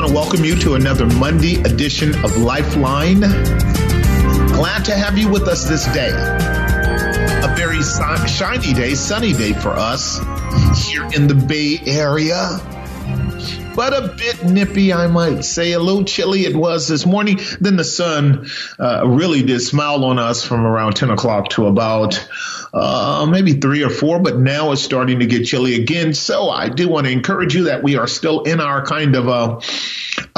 Want to welcome you to another Monday edition of Lifeline. Glad to have you with us this day. A very shiny day, sunny day for us here in the Bay Area. But a bit nippy, I might say. A little chilly it was this morning. Then the sun uh, really did smile on us from around 10 o'clock to about uh, maybe three or four, but now it's starting to get chilly again. So I do want to encourage you that we are still in our kind of a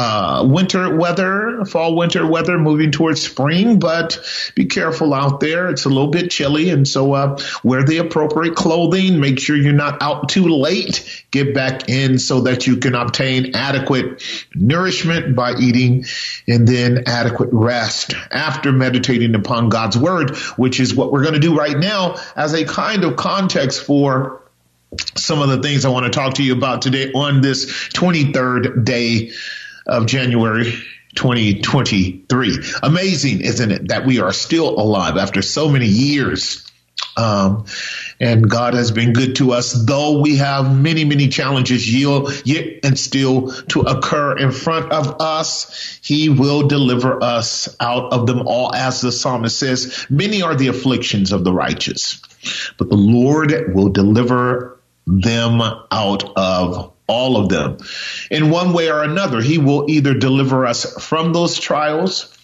uh, winter weather, fall winter weather, moving towards spring. But be careful out there; it's a little bit chilly, and so uh, wear the appropriate clothing. Make sure you're not out too late. Get back in so that you can obtain adequate nourishment by eating, and then adequate rest after meditating upon God's word, which is what we're going to do right now as a kind of context for some of the things I want to talk to you about today on this 23rd day of January 2023. Amazing, isn't it, that we are still alive after so many years. Um, and God has been good to us, though we have many, many challenges yet and still to occur in front of us. He will deliver us out of them all, as the psalmist says. Many are the afflictions of the righteous, but the Lord will deliver them out of all of them. In one way or another, he will either deliver us from those trials,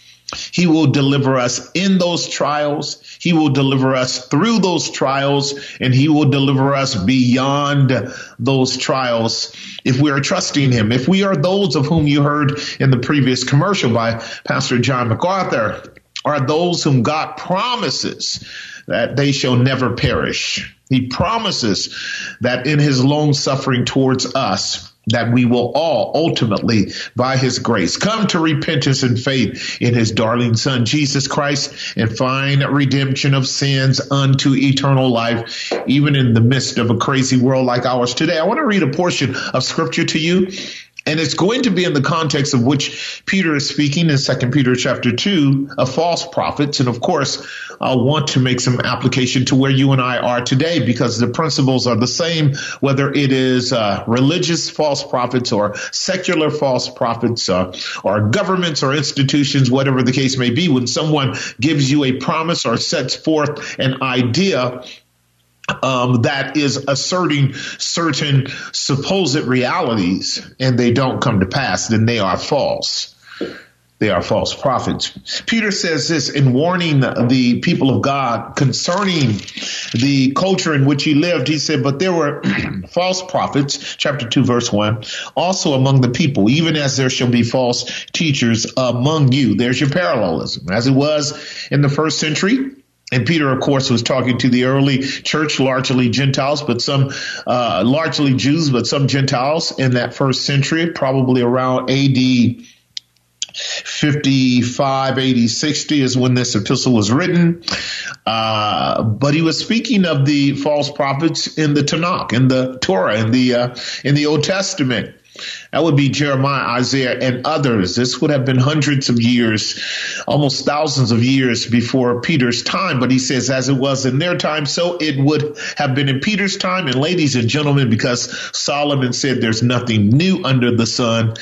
he will deliver us in those trials, he will deliver us through those trials, and he will deliver us beyond those trials if we are trusting him. If we are those of whom you heard in the previous commercial by Pastor John MacArthur, are those whom God promises that they shall never perish. He promises that in his long suffering towards us, that we will all ultimately, by his grace, come to repentance and faith in his darling son, Jesus Christ, and find redemption of sins unto eternal life, even in the midst of a crazy world like ours today. I want to read a portion of scripture to you and it's going to be in the context of which Peter is speaking in Second Peter chapter two of false prophets. And of course, I want to make some application to where you and I are today because the principles are the same, whether it is uh, religious false prophets or secular false prophets uh, or governments or institutions, whatever the case may be. When someone gives you a promise or sets forth an idea, um, that is asserting certain supposed realities and they don't come to pass, then they are false. They are false prophets. Peter says this in warning the people of God concerning the culture in which he lived. He said, But there were false prophets, chapter 2, verse 1, also among the people, even as there shall be false teachers among you. There's your parallelism. As it was in the first century, and Peter, of course, was talking to the early church, largely Gentiles, but some, uh, largely Jews, but some Gentiles in that first century, probably around AD 55, 80, 60 is when this epistle was written. Uh, but he was speaking of the false prophets in the Tanakh, in the Torah, in the, uh, in the Old Testament. That would be Jeremiah, Isaiah, and others. This would have been hundreds of years, almost thousands of years before Peter's time. But he says, as it was in their time, so it would have been in Peter's time. And ladies and gentlemen, because Solomon said there's nothing new under the sun,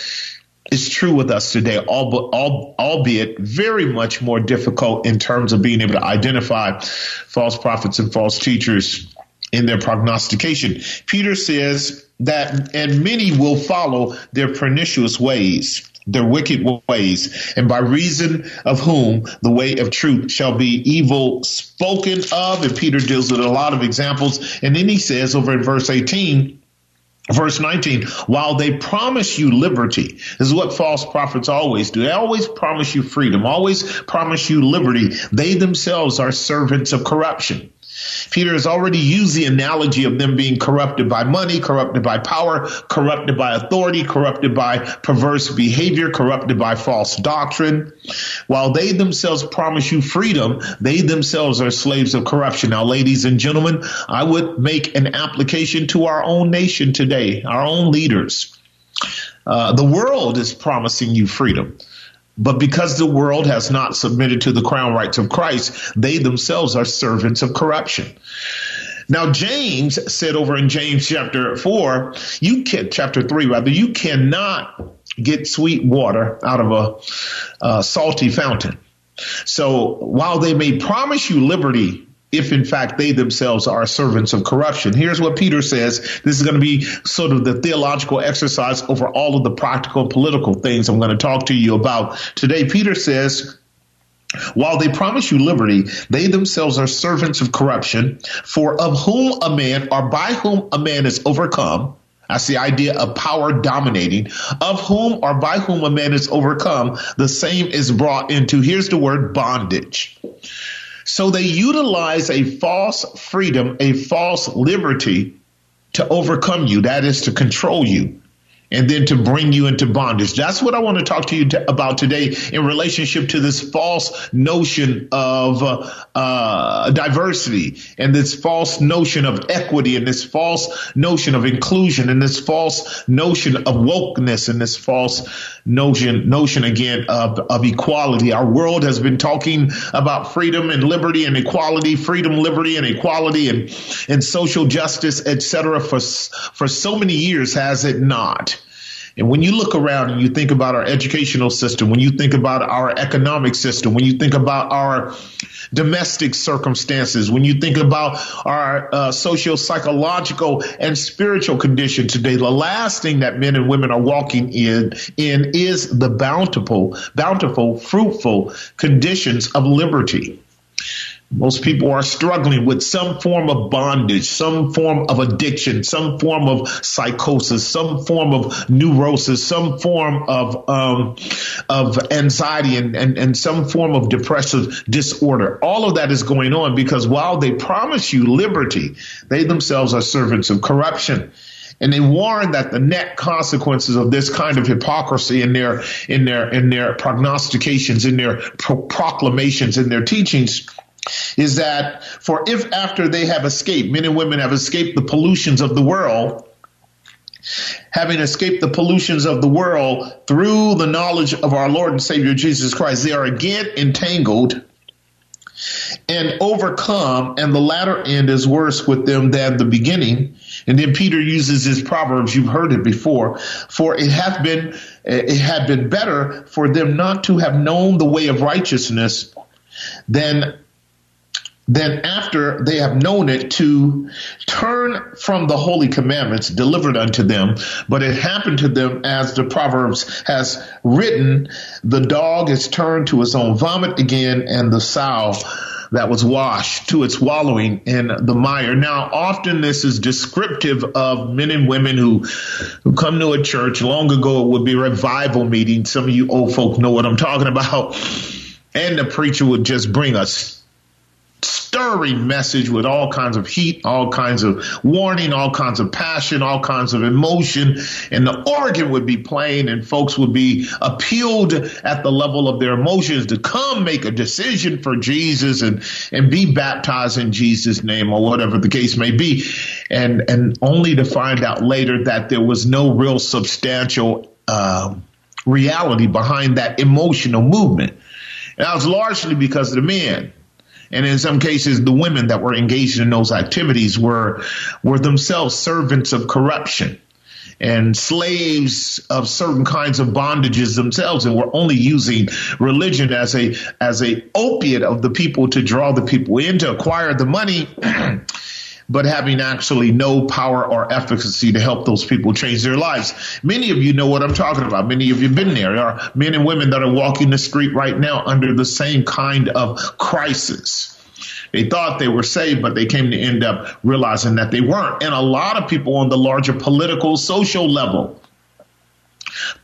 it's true with us today, albeit very much more difficult in terms of being able to identify false prophets and false teachers in their prognostication. Peter says that, and many will follow their pernicious ways. their wicked ways, and by reason of whom the way of truth shall be evil spoken of. And Peter deals with a lot of examples. And then he says over in verse 18, Verse 19, while they promise you liberty, this is what false prophets always do. They always promise you freedom, always promise you liberty. They themselves are servants of corruption. Peter has already used the analogy of them being corrupted by money, corrupted by power, corrupted by authority, corrupted by perverse behavior, corrupted by false doctrine. While they themselves promise you freedom, they themselves are slaves of corruption. Now, ladies and gentlemen, I would make an application to our own nation today, our own leaders. Uh, the world is promising you freedom. But because the world has not submitted to the crown rights of Christ, they themselves are servants of corruption. Now, James said over in James chapter four, you can, chapter three rather, you cannot get sweet water out of a, a salty fountain. So while they may promise you liberty if in fact they themselves are servants of corruption. Here's what Peter says. This is going to be sort of the theological exercise over all of the practical political things I'm going to talk to you about today. Peter says, while they promise you liberty, they themselves are servants of corruption, for of whom a man or by whom a man is overcome, that's the idea of power dominating, of whom or by whom a man is overcome, the same is brought into, here's the word bondage. So they utilize a false freedom, a false liberty to overcome you. That is to control you and then to bring you into bondage. That's what I want to talk to you t- about today in relationship to this false notion of uh, uh, diversity and this false notion of equity and this false notion of inclusion and this false notion of wokeness and this false notion notion again of, of equality. Our world has been talking about freedom and liberty and equality, freedom, liberty, and equality and and social justice, etc. for for so many years, has it not? And when you look around and you think about our educational system, when you think about our economic system, when you think about our domestic circumstances, when you think about our uh, socio psychological and spiritual condition today, the last thing that men and women are walking in in is the bountiful, bountiful, fruitful conditions of liberty. Most people are struggling with some form of bondage, some form of addiction, some form of psychosis, some form of neurosis, some form of um, of anxiety, and, and and some form of depressive disorder. All of that is going on because while they promise you liberty, they themselves are servants of corruption and they warn that the net consequences of this kind of hypocrisy in their in their in their prognostications in their pro- proclamations in their teachings is that for if after they have escaped, men and women have escaped the pollutions of the world, having escaped the pollutions of the world through the knowledge of our Lord and Savior Jesus Christ, they are again entangled and overcome, and the latter end is worse with them than the beginning. And then Peter uses his proverbs, you've heard it before, for it hath been it had been better for them not to have known the way of righteousness than then after they have known it to turn from the holy commandments delivered unto them but it happened to them as the proverbs has written the dog is turned to its own vomit again and the sow that was washed to its wallowing in the mire. Now, often this is descriptive of men and women who, who come to a church. Long ago, it would be revival meeting. Some of you old folk know what I'm talking about. And the preacher would just bring us stirring message with all kinds of heat, all kinds of warning, all kinds of passion, all kinds of emotion. And the organ would be playing and folks would be appealed at the level of their emotions to come make a decision for Jesus and, and be baptized in Jesus name or whatever the case may be. And, and only to find out later that there was no real substantial, um, reality behind that emotional movement. And that was largely because of the men. And in some cases, the women that were engaged in those activities were, were themselves servants of corruption. And slaves of certain kinds of bondages themselves and were only using religion as a as a opiate of the people to draw the people in to acquire the money but having actually no power or efficacy to help those people change their lives. Many of you know what I'm talking about. Many of you have been there. There are men and women that are walking the street right now under the same kind of crisis. They thought they were saved, but they came to end up realizing that they weren't. And a lot of people on the larger political, social level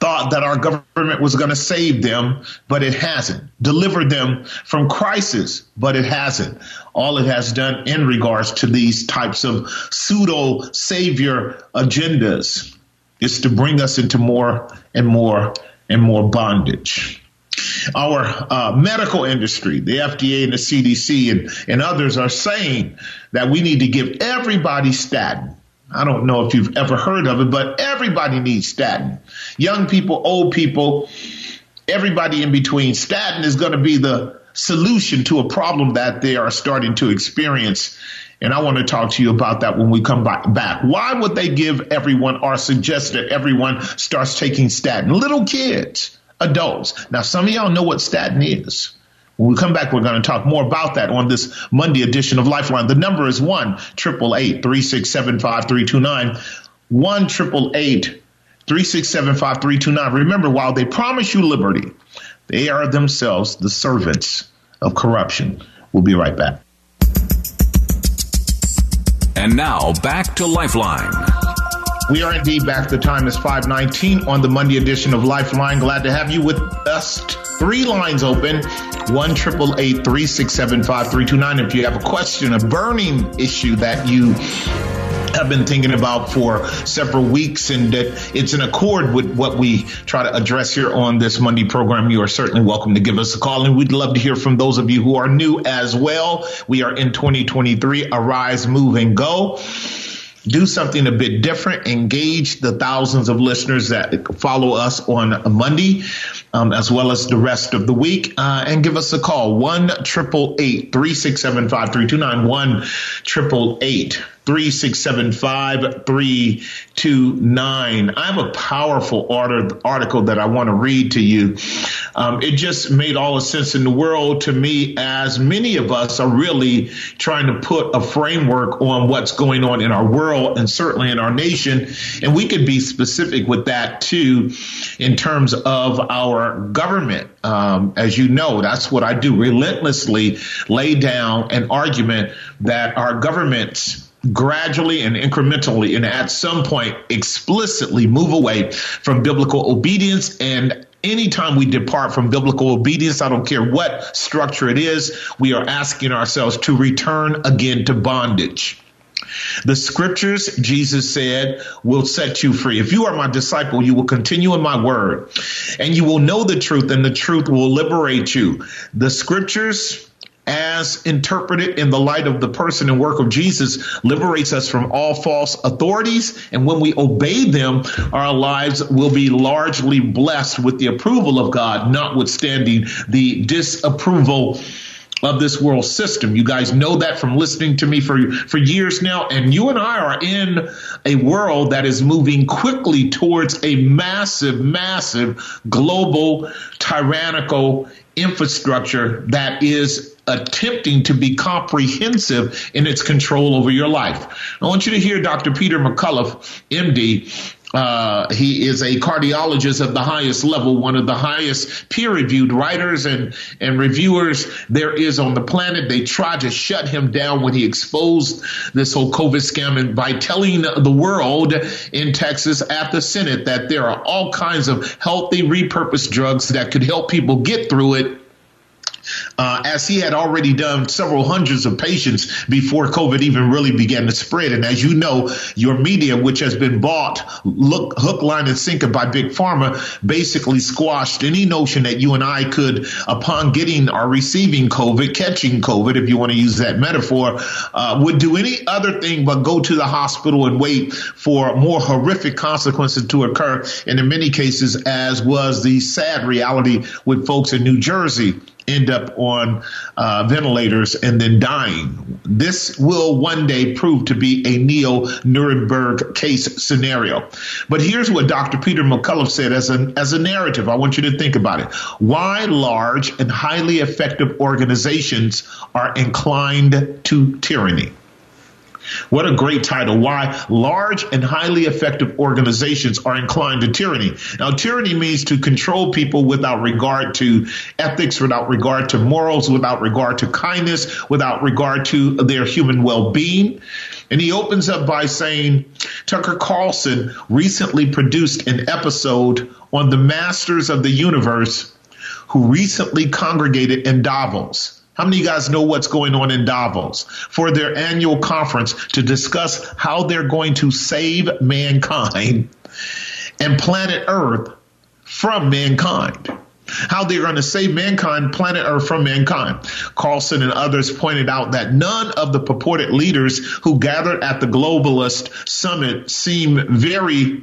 thought that our government was going to save them, but it hasn't. Deliver them from crisis, but it hasn't. All it has done in regards to these types of pseudo savior agendas is to bring us into more and more and more bondage. Our uh, medical industry, the FDA and the CDC and, and others are saying that we need to give everybody statin. I don't know if you've ever heard of it, but everybody needs statin. Young people, old people, everybody in between. Statin is going to be the solution to a problem that they are starting to experience. And I want to talk to you about that when we come back. Why would they give everyone or suggest that everyone starts taking statin? Little kids, adults. Now, some of y'all know what statin is. When we come back, we're going to talk more about that on this Monday edition of Lifeline. The number is 1 888 367 5329. 1 888 367 5329. Remember, while they promise you liberty, they are themselves the servants of corruption. We'll be right back. And now back to Lifeline. We are indeed back. The time is 519 on the Monday edition of Lifeline. Glad to have you with us. Three lines open. One triple eight three six seven five three two nine. If you have a question, a burning issue that you have been thinking about for several weeks and that it's in accord with what we try to address here on this Monday program, you are certainly welcome to give us a call. And we'd love to hear from those of you who are new as well. We are in 2023. Arise, move, and go do something a bit different, engage the thousands of listeners that follow us on Monday, um, as well as the rest of the week, uh, and give us a call, 1 367 5329 1 329. I have a powerful article that I want to read to you. Um, it just made all the sense in the world to me as many of us are really trying to put a framework on what's going on in our world and certainly in our nation. And we could be specific with that too in terms of our government. Um, as you know, that's what I do relentlessly lay down an argument that our governments gradually and incrementally and at some point explicitly move away from biblical obedience and anytime we depart from biblical obedience i don't care what structure it is we are asking ourselves to return again to bondage the scriptures, Jesus said, will set you free. If you are my disciple, you will continue in my word and you will know the truth and the truth will liberate you. The scriptures, as interpreted in the light of the person and work of Jesus, liberates us from all false authorities. And when we obey them, our lives will be largely blessed with the approval of God, notwithstanding the disapproval of this world system. You guys know that from listening to me for, for years now. And you and I are in a world that is moving quickly towards a massive, massive global tyrannical infrastructure that is attempting to be comprehensive in its control over your life. I want you to hear Dr. Peter McCullough, MD. Uh, he is a cardiologist of the highest level, one of the highest peer-reviewed writers and, and reviewers there is on the planet. They tried to shut him down when he exposed this whole COVID scam and by telling the world in Texas at the Senate that there are all kinds of healthy repurposed drugs that could help people get through it uh, as he had already done several hundreds of patients before COVID even really began to spread. And as you know, your media, which has been bought look, hook, line, and sinker by Big Pharma, basically squashed any notion that you and I could, upon getting or receiving COVID, catching COVID, if you want to use that metaphor, uh, would do any other thing but go to the hospital and wait for more horrific consequences to occur. And in many cases, as was the sad reality with folks in New Jersey end up on uh, ventilators and then dying. This will one day prove to be a neo Nuremberg case scenario. But here's what Dr. Peter McCullough said as a, as a narrative. I want you to think about it. Why large and highly effective organizations are inclined to tyranny. What a great title. Why large and highly effective organizations are inclined to tyranny. Now, tyranny means to control people without regard to ethics, without regard to morals, without regard to kindness, without regard to their human well being. And he opens up by saying Tucker Carlson recently produced an episode on the masters of the universe who recently congregated in Davos. How many of you guys know what's going on in Davos for their annual conference to discuss how they're going to save mankind and planet Earth from mankind? How they're going to save mankind, planet Earth from mankind. Carlson and others pointed out that none of the purported leaders who gathered at the globalist summit seem very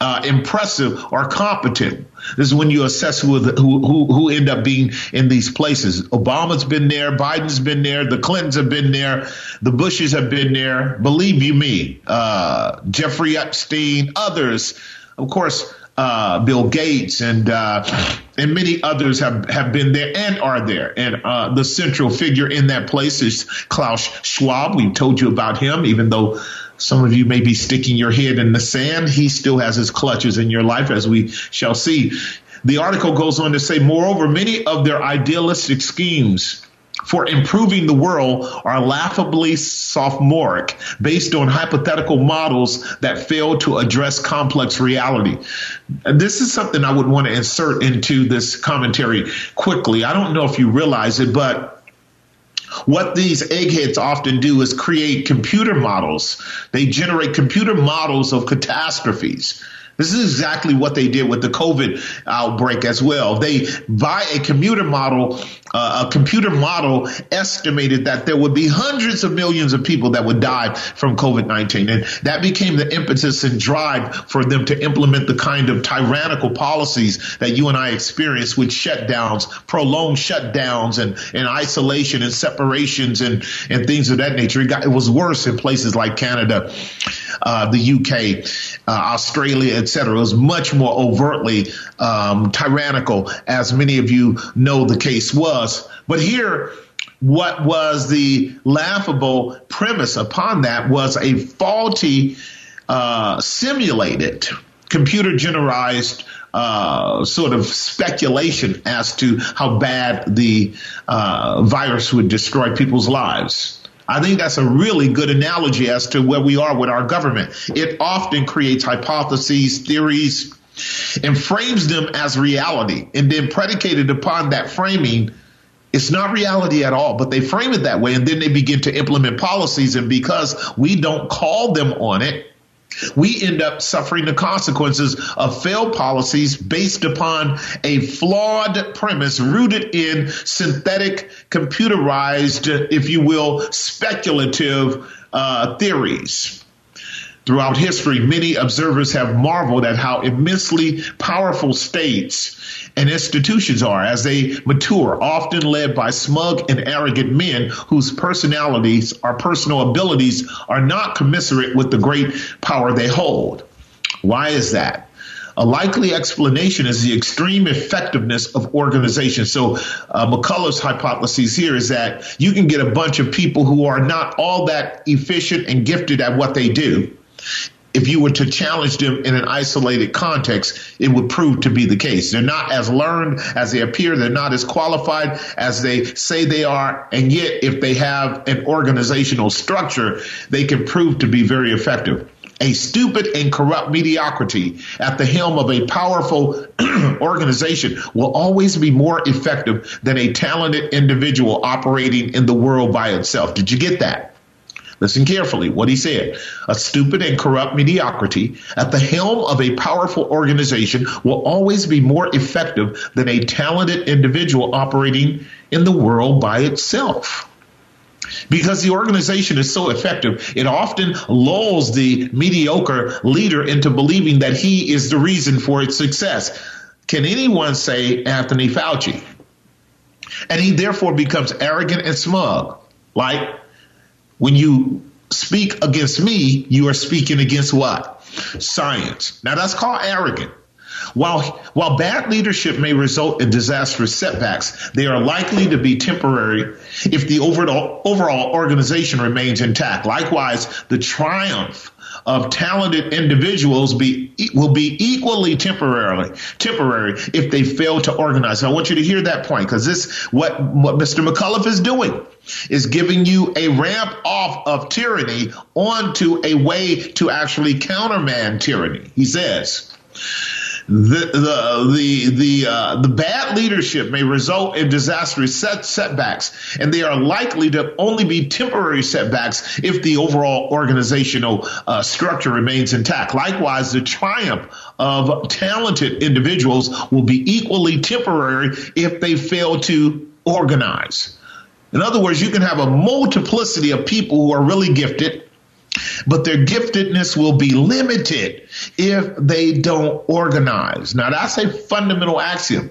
uh, impressive or competent. This is when you assess who, who, who who end up being in these places. Obama's been there, Biden's been there, the Clintons have been there, the Bushes have been there. Believe you me, uh, Jeffrey Epstein, others, of course. Uh, Bill Gates and uh, and many others have, have been there and are there. And uh, the central figure in that place is Klaus Schwab. We've told you about him, even though some of you may be sticking your head in the sand. He still has his clutches in your life, as we shall see. The article goes on to say, moreover, many of their idealistic schemes for improving the world are laughably sophomoric, based on hypothetical models that fail to address complex reality. This is something I would want to insert into this commentary quickly. I don't know if you realize it, but what these eggheads often do is create computer models. They generate computer models of catastrophes. This is exactly what they did with the COVID outbreak as well. They, by a computer model, uh, a computer model estimated that there would be hundreds of millions of people that would die from COVID-19. And that became the impetus and drive for them to implement the kind of tyrannical policies that you and I experienced with shutdowns, prolonged shutdowns and, and isolation and separations and, and things of that nature. It, got, it was worse in places like Canada, uh, the UK, uh, Australia, etc. It was much more overtly um, tyrannical, as many of you know the case was. But here, what was the laughable premise upon that was a faulty, uh, simulated, computer generalized uh, sort of speculation as to how bad the uh, virus would destroy people's lives. I think that's a really good analogy as to where we are with our government. It often creates hypotheses, theories, and frames them as reality. And then predicated upon that framing, it's not reality at all, but they frame it that way. And then they begin to implement policies. And because we don't call them on it, we end up suffering the consequences of failed policies based upon a flawed premise rooted in synthetic, computerized, if you will, speculative uh, theories. Throughout history, many observers have marveled at how immensely powerful states and institutions are as they mature, often led by smug and arrogant men whose personalities or personal abilities are not commensurate with the great power they hold. Why is that? A likely explanation is the extreme effectiveness of organization. So, uh, McCullough's hypothesis here is that you can get a bunch of people who are not all that efficient and gifted at what they do if you were to challenge them in an isolated context, it would prove to be the case. They're not as learned as they appear. They're not as qualified as they say they are. And yet, if they have an organizational structure, they can prove to be very effective. A stupid and corrupt mediocrity at the helm of a powerful organization will always be more effective than a talented individual operating in the world by itself. Did you get that? Listen carefully what he said. A stupid and corrupt mediocrity at the helm of a powerful organization will always be more effective than a talented individual operating in the world by itself. Because the organization is so effective, it often lulls the mediocre leader into believing that he is the reason for its success. Can anyone say Anthony Fauci? And he therefore becomes arrogant and smug. Like, when you speak against me, you are speaking against what? Science. Now that's called arrogant. While, while bad leadership may result in disastrous setbacks, they are likely to be temporary if the overall, overall organization remains intact. Likewise, the triumph of talented individuals be will be equally temporarily temporary if they fail to organize. I want you to hear that point because this what what Mr. McCullough is doing is giving you a ramp off of tyranny onto a way to actually countermand tyranny. He says the the the the, uh, the bad leadership may result in disastrous set, setbacks, and they are likely to only be temporary setbacks if the overall organizational uh, structure remains intact. Likewise, the triumph of talented individuals will be equally temporary if they fail to organize. In other words, you can have a multiplicity of people who are really gifted but their giftedness will be limited if they don't organize. Now, that's a fundamental axiom.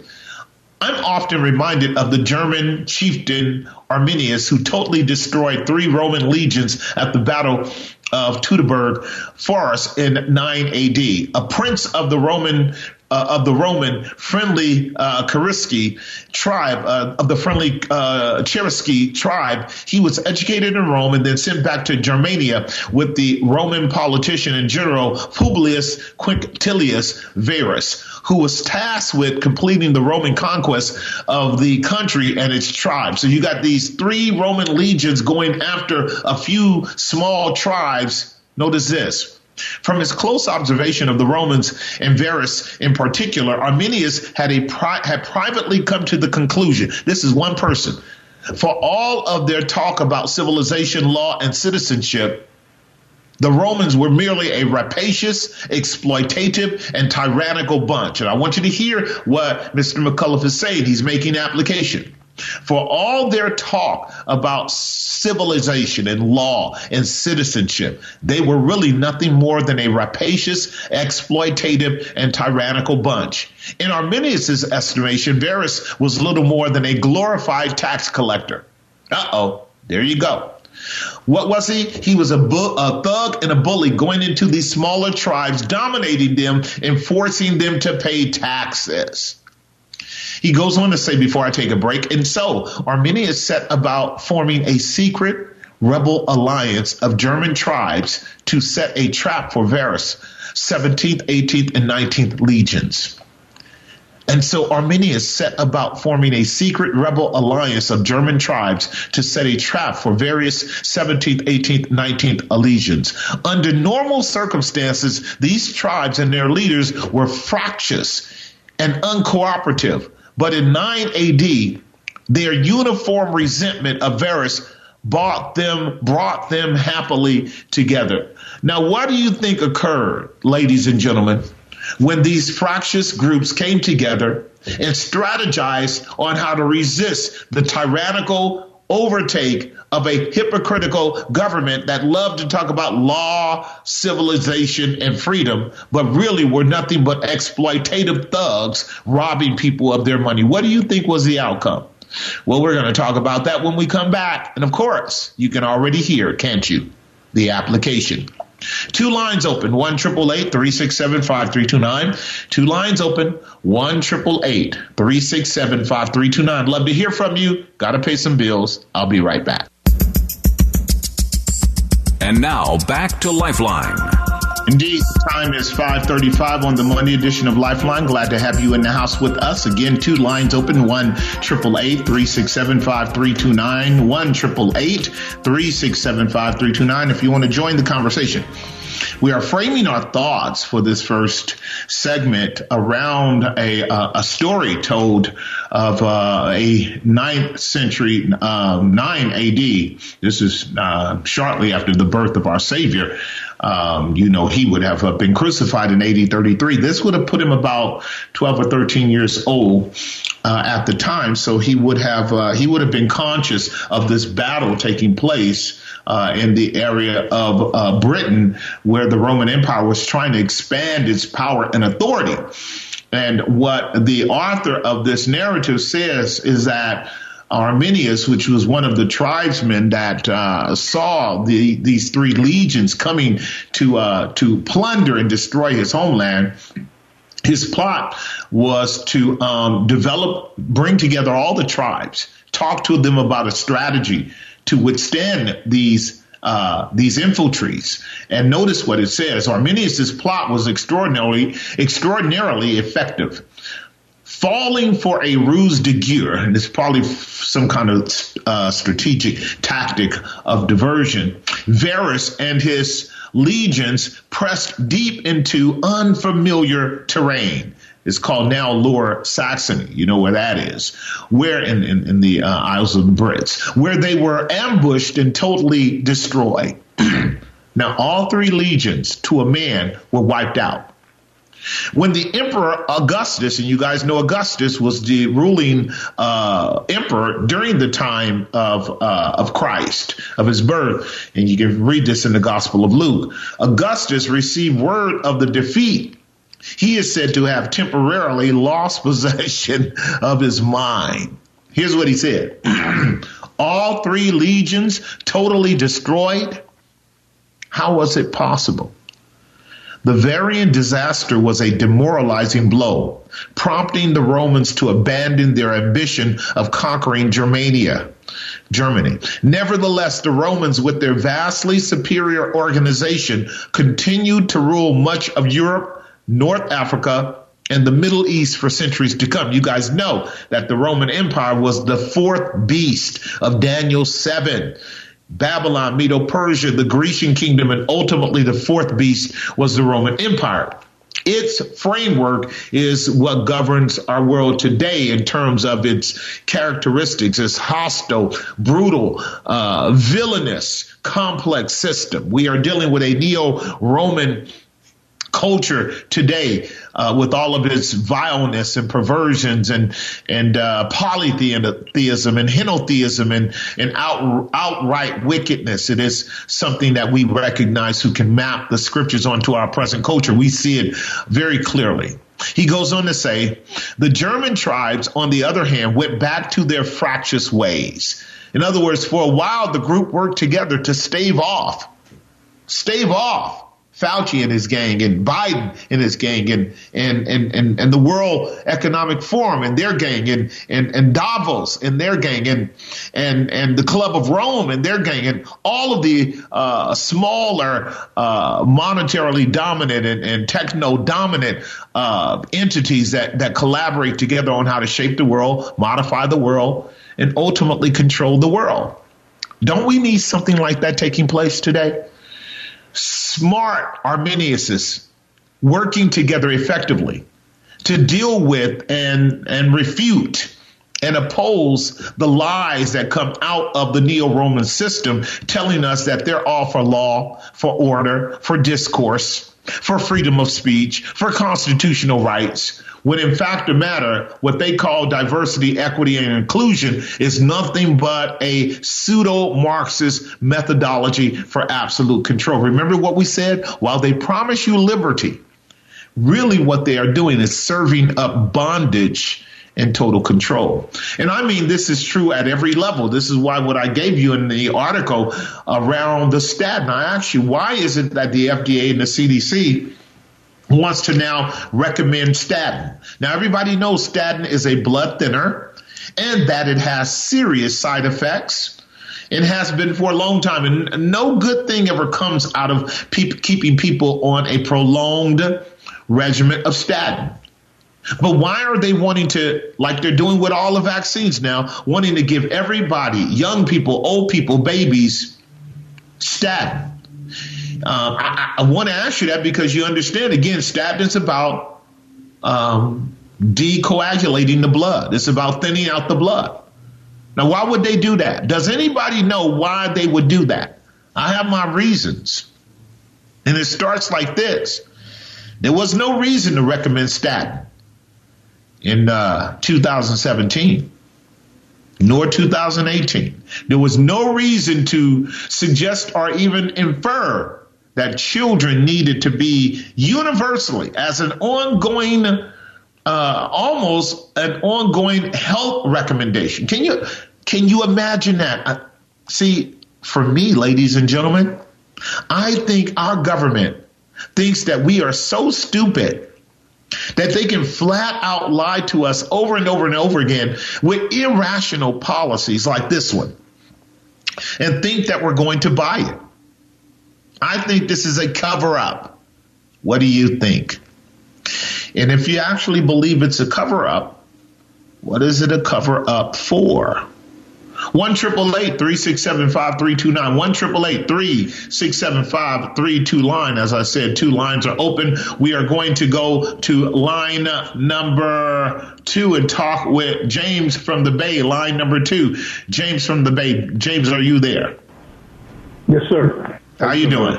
I'm often reminded of the German chieftain Arminius, who totally destroyed three Roman legions at the Battle of Teutoburg Forest in 9 AD. A prince of the Roman uh, of the Roman friendly uh, tribe, uh, of the friendly uh, tribe. He was educated in Rome and then sent back to Germania with the Roman politician and general Publius Quinctilius Varus, who was tasked with completing the Roman conquest of the country and its tribes. So you got these three Roman legions going after a few small tribes. Notice this from his close observation of the Romans and Varus in particular, Arminius had a pri- had privately come to the conclusion. This is one person. For all of their talk about civilization, law, and citizenship, the Romans were merely a rapacious, exploitative, and tyrannical bunch. And I want you to hear what Mr. McCullough is saying. He's making application. For all their talk about civilization and law and citizenship, they were really nothing more than a rapacious, exploitative, and tyrannical bunch. In Arminius' estimation, Varus was little more than a glorified tax collector. Uh oh, there you go. What was he? He was a, bu- a, thug and a bully going into these smaller tribes, dominating them and forcing them to pay taxes. He goes on to say before I take a break, and so Arminius set about forming a secret rebel alliance of German tribes to set a trap for Varus, 17th, 18th, and 19th legions. And so Arminius set about forming a secret rebel alliance of German tribes to set a trap for Varus' 17th, 18th, 19th legions. Under normal circumstances, these tribes and their leaders were fractious and uncooperative. But in 9 AD, their uniform resentment of brought them brought them happily together. Now, what do you think occurred, ladies and gentlemen, when these fractious groups came together and strategized on how to resist the tyrannical overtake of a hypocritical government that loved to talk about law, civilization, and freedom, but really were nothing but exploitative thugs robbing people of their money. What do you think was the outcome? Well, we're going to talk about that when we come back. And of course, you can already hear, can't you? The application. Two lines open, one triple eight three six seven five three two lines open, one triple eight three six seven five three two nine. Love to hear from you. Got to pay some bills. I'll be right back. And now back to Lifeline. Indeed, time is 535 on the Monday edition of Lifeline. Glad to have you in the house with us. Again, two lines open, one triple eight three six seven five three two nine, one triple eight three six seven five three two nine. If you want to join the conversation. We are framing our thoughts for this first segment around a, uh, a story told of uh, a ninth century, um, 9 AD. This is uh, shortly after the birth of our Savior. Um, you know, he would have uh, been crucified in AD 33. This would have put him about 12 or 13 years old uh, at the time. So he would have uh, he would have been conscious of this battle taking place uh, in the area of uh, Britain, where the Roman Empire was trying to expand its power and authority. And what the author of this narrative says is that Arminius, which was one of the tribesmen that uh, saw the, these three legions coming to uh, to plunder and destroy his homeland, his plot was to um, develop, bring together all the tribes, talk to them about a strategy to withstand these uh, these infiltrates. And notice what it says: Arminius's plot was extraordinarily extraordinarily effective. Falling for a ruse de guerre, and it's probably some kind of uh, strategic tactic of diversion. Varus and his legions pressed deep into unfamiliar terrain. It's called now Lower Saxony. You know where that is. Where in, in, in the uh, Isles of the Brits, where they were ambushed and totally destroyed. now, all three legions to a man were wiped out. When the Emperor Augustus, and you guys know Augustus was the ruling uh, emperor during the time of uh, of Christ, of his birth, and you can read this in the Gospel of Luke. Augustus received word of the defeat. He is said to have temporarily lost possession of his mind. Here's what he said All three legions totally destroyed. How was it possible? The Varian disaster was a demoralizing blow, prompting the Romans to abandon their ambition of conquering Germania. Germany. Nevertheless, the Romans, with their vastly superior organization, continued to rule much of Europe, North Africa, and the Middle East for centuries to come. You guys know that the Roman Empire was the fourth beast of Daniel 7. Babylon, Medo Persia, the Grecian kingdom, and ultimately the fourth beast was the Roman Empire. Its framework is what governs our world today in terms of its characteristics. It's hostile, brutal, uh, villainous, complex system. We are dealing with a neo Roman culture today uh, with all of its vileness and perversions and and uh, polytheism and henotheism and and out, outright wickedness. It is something that we recognize who can map the scriptures onto our present culture. We see it very clearly. He goes on to say, the German tribes, on the other hand, went back to their fractious ways. In other words, for a while, the group worked together to stave off, stave off Fauci and his gang and Biden and his gang and and and and, and the World Economic Forum and their gang and, and and Davos and their gang and and and the Club of Rome and their gang and all of the uh, smaller uh, monetarily dominant and, and techno dominant uh, entities that that collaborate together on how to shape the world, modify the world, and ultimately control the world. Don't we need something like that taking place today? Smart Arminiuses working together effectively to deal with and, and refute and oppose the lies that come out of the neo Roman system, telling us that they're all for law, for order, for discourse, for freedom of speech, for constitutional rights, when in fact the matter, what they call diversity, equity, and inclusion is nothing but a pseudo Marxist methodology for absolute control. Remember what we said? While they promise you liberty, really what they are doing is serving up bondage and total control. And I mean, this is true at every level. This is why what I gave you in the article around the statin, I asked you, why is it that the FDA and the CDC wants to now recommend statin. Now, everybody knows statin is a blood thinner and that it has serious side effects. It has been for a long time, and no good thing ever comes out of pe- keeping people on a prolonged regimen of statin. But why are they wanting to, like they're doing with all the vaccines now, wanting to give everybody, young people, old people, babies, statin? Um, I, I want to ask you that because you understand, again, statins about um, decoagulating the blood. It's about thinning out the blood. Now, why would they do that? Does anybody know why they would do that? I have my reasons. And it starts like this. There was no reason to recommend statin in uh, 2017 nor 2018. There was no reason to suggest or even infer that children needed to be universally as an ongoing uh, almost an ongoing health recommendation can you can you imagine that uh, see for me ladies and gentlemen i think our government thinks that we are so stupid that they can flat out lie to us over and over and over again with irrational policies like this one and think that we're going to buy it. I think this is a cover up. What do you think? And if you actually believe it's a cover up, what is it a cover up for? One triple eight three six seven five three two nine. One triple eight three six seven five three two line. As I said, two lines are open. We are going to go to line number two and talk with James from the Bay. Line number two. James from the Bay. James, are you there? Yes, sir. How you doing?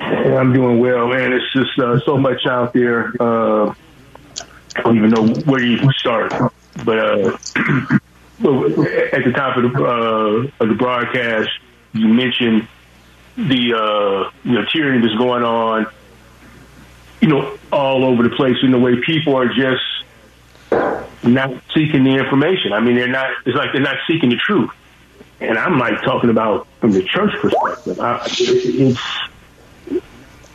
I'm doing well, man. It's just uh, so much out there. Uh, I don't even know where even start. But uh, at the top of the uh, of the broadcast, you mentioned the uh, you know tyranny that's going on, you know, all over the place in the way people are just not seeking the information. I mean, they're not. It's like they're not seeking the truth. And I'm like talking about from the church perspective. I, it's,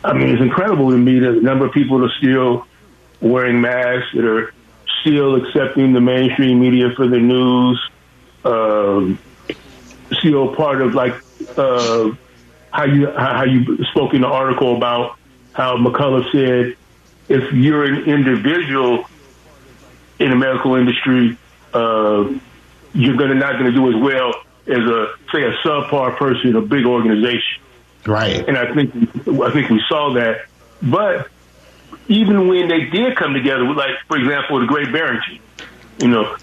I mean, it's incredible to me that the number of people are still wearing masks, that are still accepting the mainstream media for the news, um, still part of like uh, how you how you spoke in the article about how McCullough said if you're an individual in the medical industry, uh, you're gonna not gonna do as well as a say a subpar person in a big organization. Right. And I think I think we saw that, but even when they did come together, like for example, the Great Barrington, you know,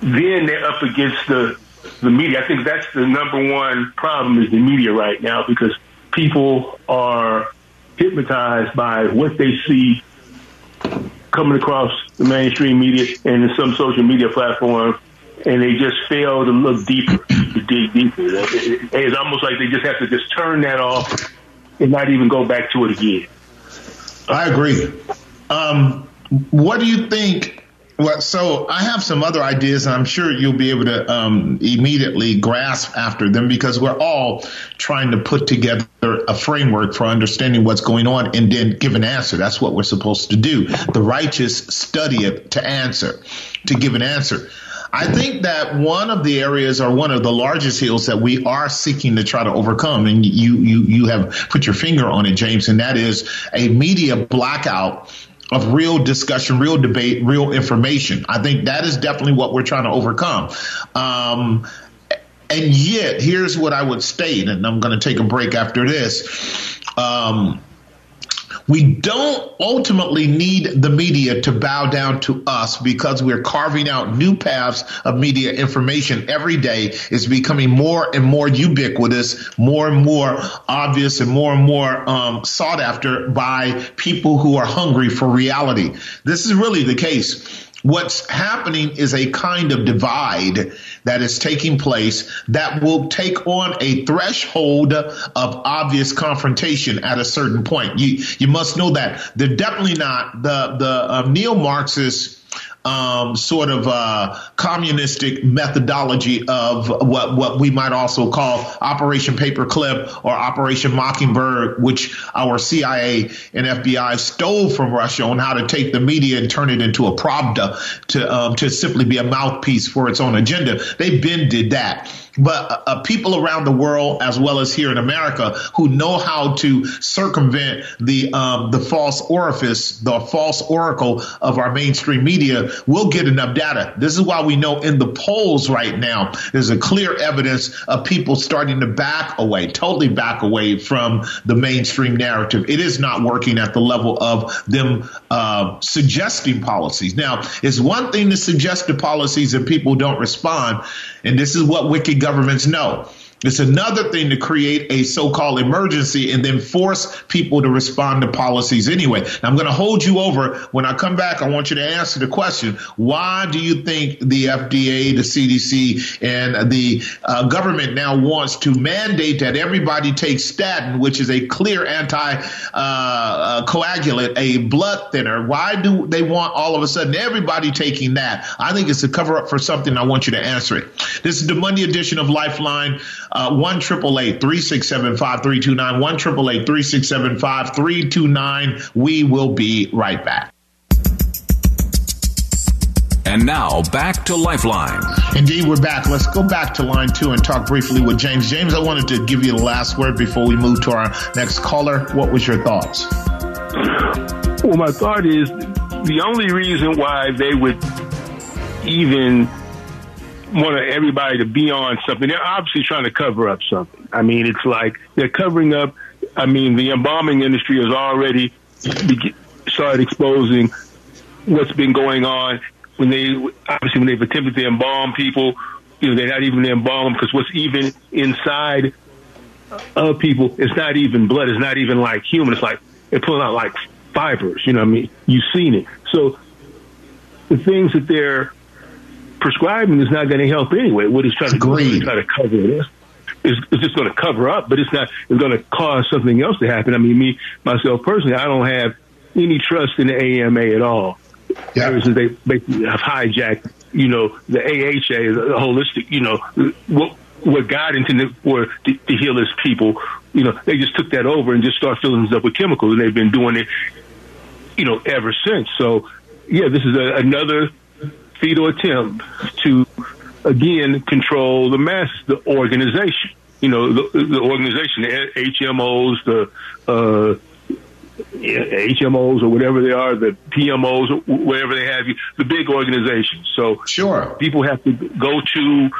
then they're up against the the media. I think that's the number one problem is the media right now because people are hypnotized by what they see coming across the mainstream media and some social media platform, and they just fail to look deeper, to dig deeper. It's almost like they just have to just turn that off and not even go back to it again. I agree. Um, what do you think? Well, so I have some other ideas, and I'm sure you'll be able to um, immediately grasp after them because we're all trying to put together a framework for understanding what's going on and then give an answer. That's what we're supposed to do. The righteous study it to answer, to give an answer. I think that one of the areas or one of the largest hills that we are seeking to try to overcome, and you you you have put your finger on it, James, and that is a media blackout of real discussion, real debate, real information. I think that is definitely what we're trying to overcome. Um, and yet, here's what I would state, and I'm going to take a break after this. Um, we don't ultimately need the media to bow down to us because we're carving out new paths of media information every day is becoming more and more ubiquitous, more and more obvious and more and more um, sought after by people who are hungry for reality. This is really the case what's happening is a kind of divide that is taking place that will take on a threshold of obvious confrontation at a certain point. You you must know that they're definitely not the the uh, neo Marxist um, sort of uh, communistic methodology of what what we might also call Operation Paperclip or Operation Mockingbird, which our CIA and FBI stole from Russia on how to take the media and turn it into a Pravda to um, to simply be a mouthpiece for its own agenda. They have been did that but uh, uh, people around the world, as well as here in America, who know how to circumvent the um, the false orifice, the false oracle of our mainstream media, will get enough data. This is why we know in the polls right now, there's a clear evidence of people starting to back away, totally back away from the mainstream narrative. It is not working at the level of them uh, suggesting policies. Now, it's one thing to suggest the policies and people don't respond, and this is what wicked governments know. It's another thing to create a so-called emergency and then force people to respond to policies anyway. Now, I'm going to hold you over. When I come back, I want you to answer the question. Why do you think the FDA, the CDC, and the uh, government now wants to mandate that everybody take statin, which is a clear anti-coagulant, uh, a blood thinner? Why do they want all of a sudden everybody taking that? I think it's a cover up for something. I want you to answer it. This is the Monday edition of Lifeline. Uh, 1 367 5329. 1 367 5329. We will be right back. And now back to Lifeline. Indeed, we're back. Let's go back to line two and talk briefly with James. James, I wanted to give you the last word before we move to our next caller. What was your thoughts? Well, my thought is the only reason why they would even want everybody to be on something, they're obviously trying to cover up something. I mean, it's like they're covering up. I mean, the embalming industry has already started exposing what's been going on when they obviously when they've attempted to embalm people, you know, they're not even embalmed because what's even inside of people is not even blood. It's not even like human. It's like they're pulling out like fibers. You know what I mean? You've seen it. So the things that they're prescribing is not going to help anyway. What he's trying to do is try to cover it. It's, it's just going to cover up, but it's not. It's going to cause something else to happen. I mean, me myself personally, I don't have any trust in the AMA at all. Yeah. Ever since they basically have hijacked, you know, the AHA, the holistic, you know, what what God intended for to, to heal His people, you know, they just took that over and just start filling us up with chemicals, and they've been doing it, you know, ever since. So, yeah, this is a, another fetal attempt to again control the mass, the organization. You know, the, the organization, the HMOs, the uh, HMOs or whatever they are, the PMOs, or whatever they have, the big organizations. So sure, people have to go to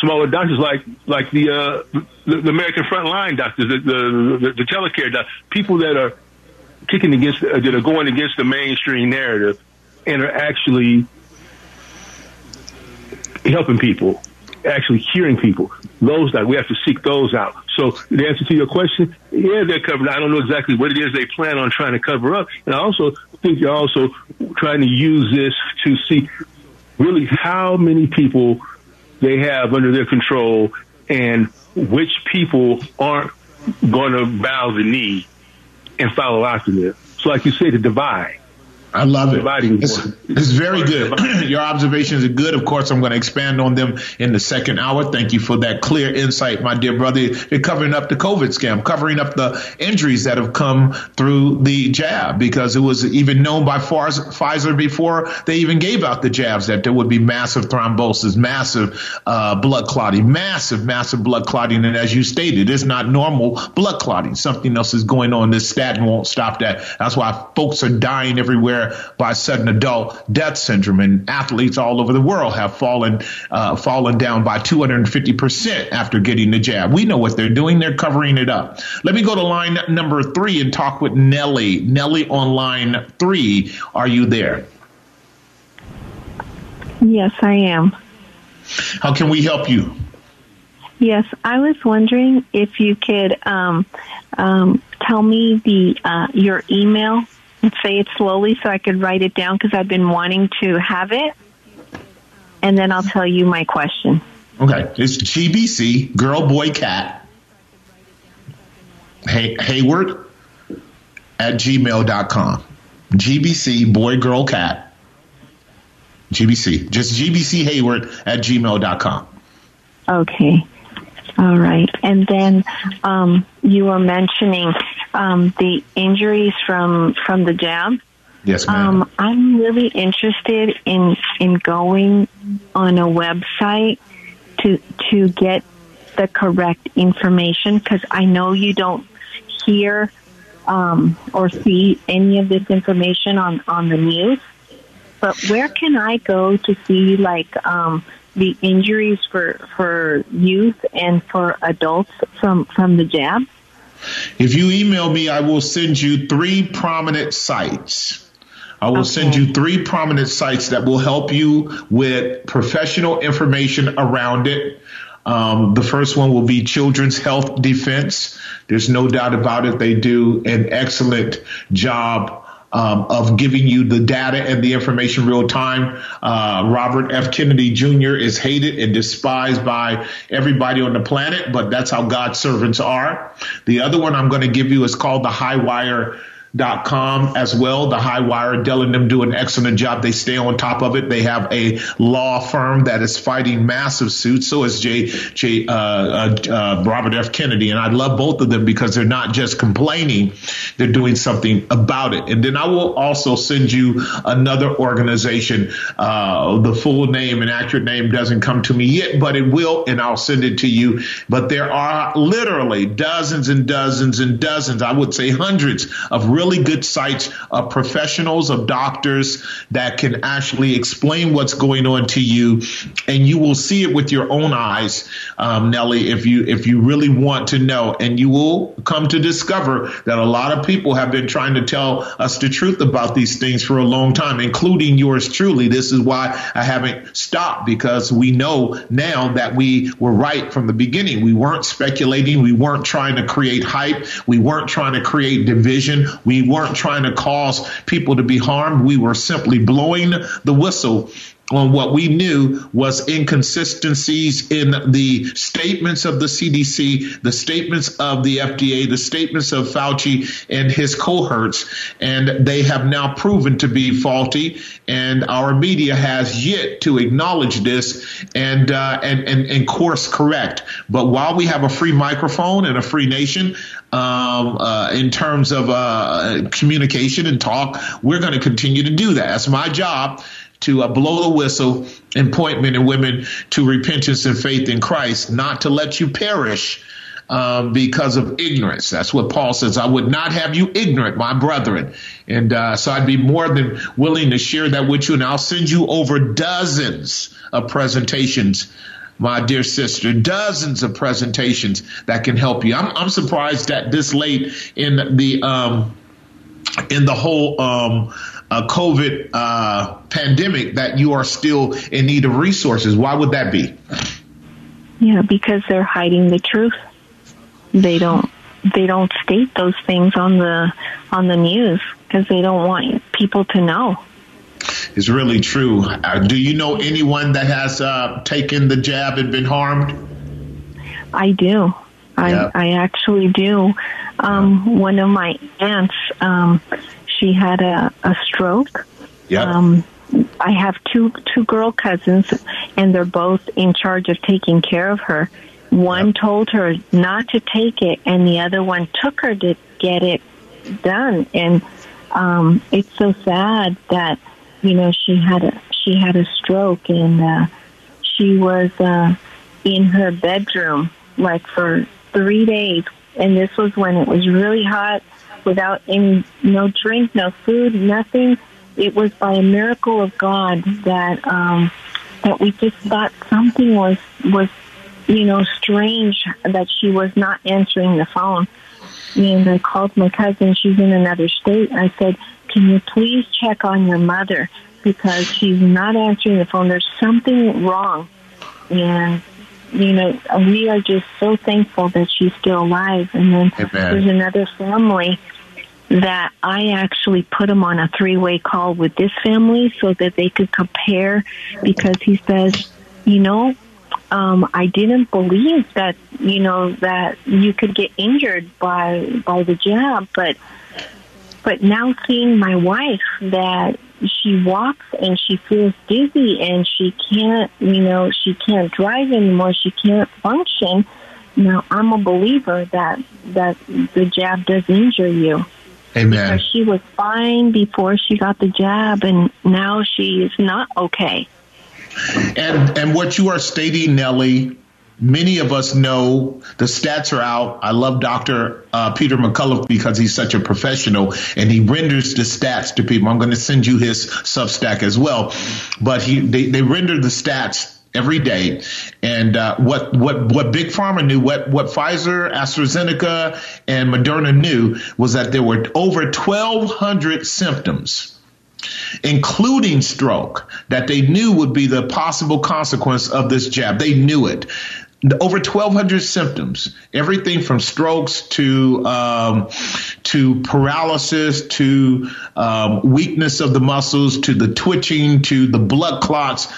smaller doctors like like the uh, the, the American Frontline doctors, the the, the, the telecare doctors, people that are kicking against uh, that are going against the mainstream narrative and are actually helping people, actually hearing people. Those that we have to seek those out. So the answer to your question, yeah, they're covered. I don't know exactly what it is they plan on trying to cover up. And I also think they're also trying to use this to see really how many people they have under their control and which people aren't going to bow the knee and follow after them. So like you say, the divide. I love it. It's, it's very good. Your observations are good. Of course, I'm going to expand on them in the second hour. Thank you for that clear insight, my dear brother. You're covering up the COVID scam, covering up the injuries that have come through the jab because it was even known by Pfizer before they even gave out the jabs that there would be massive thrombosis, massive uh, blood clotting, massive, massive blood clotting. And as you stated, it's not normal blood clotting. Something else is going on. This statin won't stop that. That's why folks are dying everywhere by sudden adult death syndrome, and athletes all over the world have fallen uh, fallen down by 250 percent after getting the jab. We know what they're doing; they're covering it up. Let me go to line number three and talk with Nellie. Nellie on line three, are you there? Yes, I am. How can we help you? Yes, I was wondering if you could um, um, tell me the uh, your email say it slowly so I could write it down because I've been wanting to have it. And then I'll tell you my question. Okay. It's GBC, girl, boy, cat, Hay- Hayward at gmail.com. GBC, boy, girl, cat. GBC. Just GBC Hayward at gmail.com. Okay. All right. And then um, you were mentioning um, the injuries from from the jab. Yes, ma'am. Um, I'm really interested in in going on a website to to get the correct information because I know you don't hear um, or see any of this information on on the news. But where can I go to see like um, the injuries for for youth and for adults from from the jab? If you email me, I will send you three prominent sites. I will okay. send you three prominent sites that will help you with professional information around it. Um, the first one will be Children's Health Defense. There's no doubt about it. They do an excellent job um, of giving you the data and the information real time. Uh, Robert F. Kennedy Jr. is hated and despised by everybody on the planet, but that's how God's servants are. The other one I'm going to give you is called the High Wire dot com as well. The High Wire, Del and them do an excellent job. They stay on top of it. They have a law firm that is fighting massive suits. So is J. J. Uh, uh, uh, Robert F. Kennedy, and I love both of them because they're not just complaining; they're doing something about it. And then I will also send you another organization. Uh, the full name and accurate name doesn't come to me yet, but it will, and I'll send it to you. But there are literally dozens and dozens and dozens, I would say hundreds of really good sites of professionals, of doctors that can actually explain what's going on to you, and you will see it with your own eyes, um, if you if you really want to know, and you will come to discover that a lot of people have been trying to tell us the truth about these things for a long time, including yours truly. This is why I haven't stopped because we know now that we were right from the beginning. We weren't speculating. We weren't trying to create hype. We weren't trying to create division. We weren't trying to cause people to be harmed. We were simply blowing the whistle on what we knew was inconsistencies in the statements of the CDC, the statements of the FDA, the statements of Fauci and his cohorts, and they have now proven to be faulty. And our media has yet to acknowledge this and uh, and, and and course correct. But while we have a free microphone and a free nation, um, uh, in terms of uh, communication and talk, we're going to continue to do that. That's my job to uh, blow the whistle and point men and women to repentance and faith in Christ, not to let you perish um, because of ignorance. That's what Paul says. I would not have you ignorant, my brethren. And uh, so I'd be more than willing to share that with you. And I'll send you over dozens of presentations. My dear sister, dozens of presentations that can help you. I'm, I'm surprised that this late in the um, in the whole um, uh, COVID uh, pandemic that you are still in need of resources. Why would that be? Yeah, because they're hiding the truth. They don't they don't state those things on the on the news because they don't want people to know. It's really true. Uh, do you know anyone that has uh, taken the jab and been harmed? I do. I I actually do. Um, one of my aunts, um, she had a, a stroke. Yeah. Um, I have two two girl cousins, and they're both in charge of taking care of her. One told her not to take it, and the other one took her to get it done. And um, it's so sad that you know she had a she had a stroke, and uh, she was uh, in her bedroom like for three days, and this was when it was really hot without any no drink, no food, nothing. It was by a miracle of God that um, that we just thought something was was you know strange that she was not answering the phone. And I called my cousin; she's in another state. I said, "Can you please check on your mother because she's not answering the phone? There's something wrong." And you know, we are just so thankful that she's still alive. And then Amen. there's another family that I actually put him on a three way call with this family so that they could compare because he says, you know, um, I didn't believe that, you know, that you could get injured by, by the jab, but, but now seeing my wife that she walks and she feels dizzy and she can't, you know, she can't drive anymore. She can't function. Now I'm a believer that that the jab does injure you. Amen. Because she was fine before she got the jab, and now she is not okay. And and what you are stating, Nellie, many of us know the stats are out. I love Dr. Uh, Peter McCullough because he's such a professional and he renders the stats to people. I'm going to send you his Substack as well, but he they, they render the stats every day. And uh, what what what Big Pharma knew, what what Pfizer, AstraZeneca, and Moderna knew was that there were over 1,200 symptoms including stroke, that they knew would be the possible consequence of this jab. They knew it. Over 1,200 symptoms, everything from strokes to um, to paralysis to um, weakness of the muscles to the twitching to the blood clots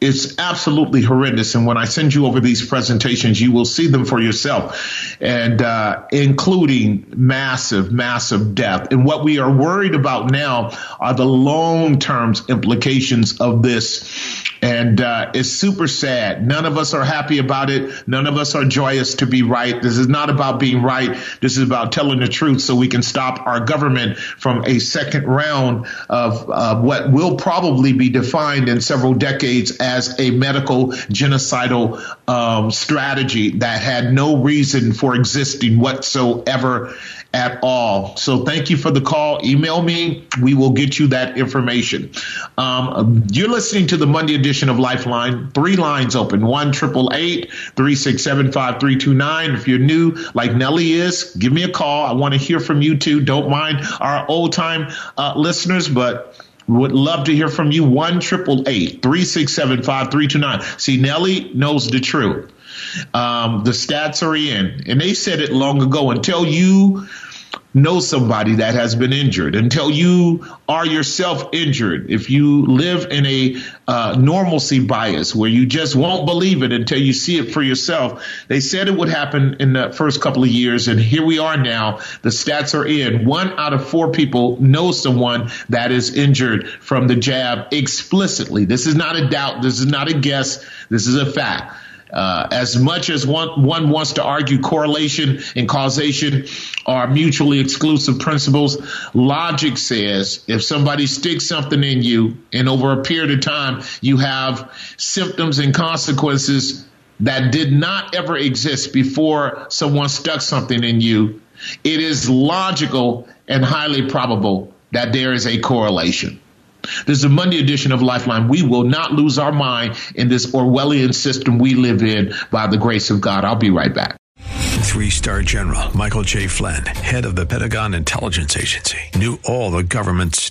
it's absolutely horrendous. And when I send you over these presentations, you will see them for yourself, and uh, including massive, massive death. And what we are worried about now are the long term implications of this. And uh, it's super sad. None of us are happy about it. None of us are joyous to be right. This is not about being right. This is about telling the truth so we can stop our government from a second round of uh, what will probably be defined in several decades as a medical genocidal um, strategy that had no reason for existing whatsoever at all. So thank you for the call. Email me. We will get you that information. Um, you're listening to the Monday edition of Lifeline. Three lines open: one triple eight three six seven five three two nine. If you're new, like Nellie is, give me a call. I want to hear from you too. Don't mind our old time uh, listeners, but would love to hear from you. One triple eight three six seven five three two nine. See, Nellie knows the truth. Um, the stats are in, and they said it long ago. Until you know somebody that has been injured, until you are yourself injured, if you live in a uh, normalcy bias where you just won't believe it until you see it for yourself, they said it would happen in the first couple of years, and here we are now. The stats are in. One out of four people know someone that is injured from the jab explicitly. This is not a doubt. This is not a guess. This is a fact. Uh, as much as one, one wants to argue correlation and causation are mutually exclusive principles, logic says if somebody sticks something in you and over a period of time you have symptoms and consequences that did not ever exist before someone stuck something in you, it is logical and highly probable that there is a correlation. This is a Monday edition of Lifeline. We will not lose our mind in this Orwellian system we live in by the grace of God. I'll be right back. Three star general Michael J. Flynn, head of the Pentagon Intelligence Agency, knew all the government's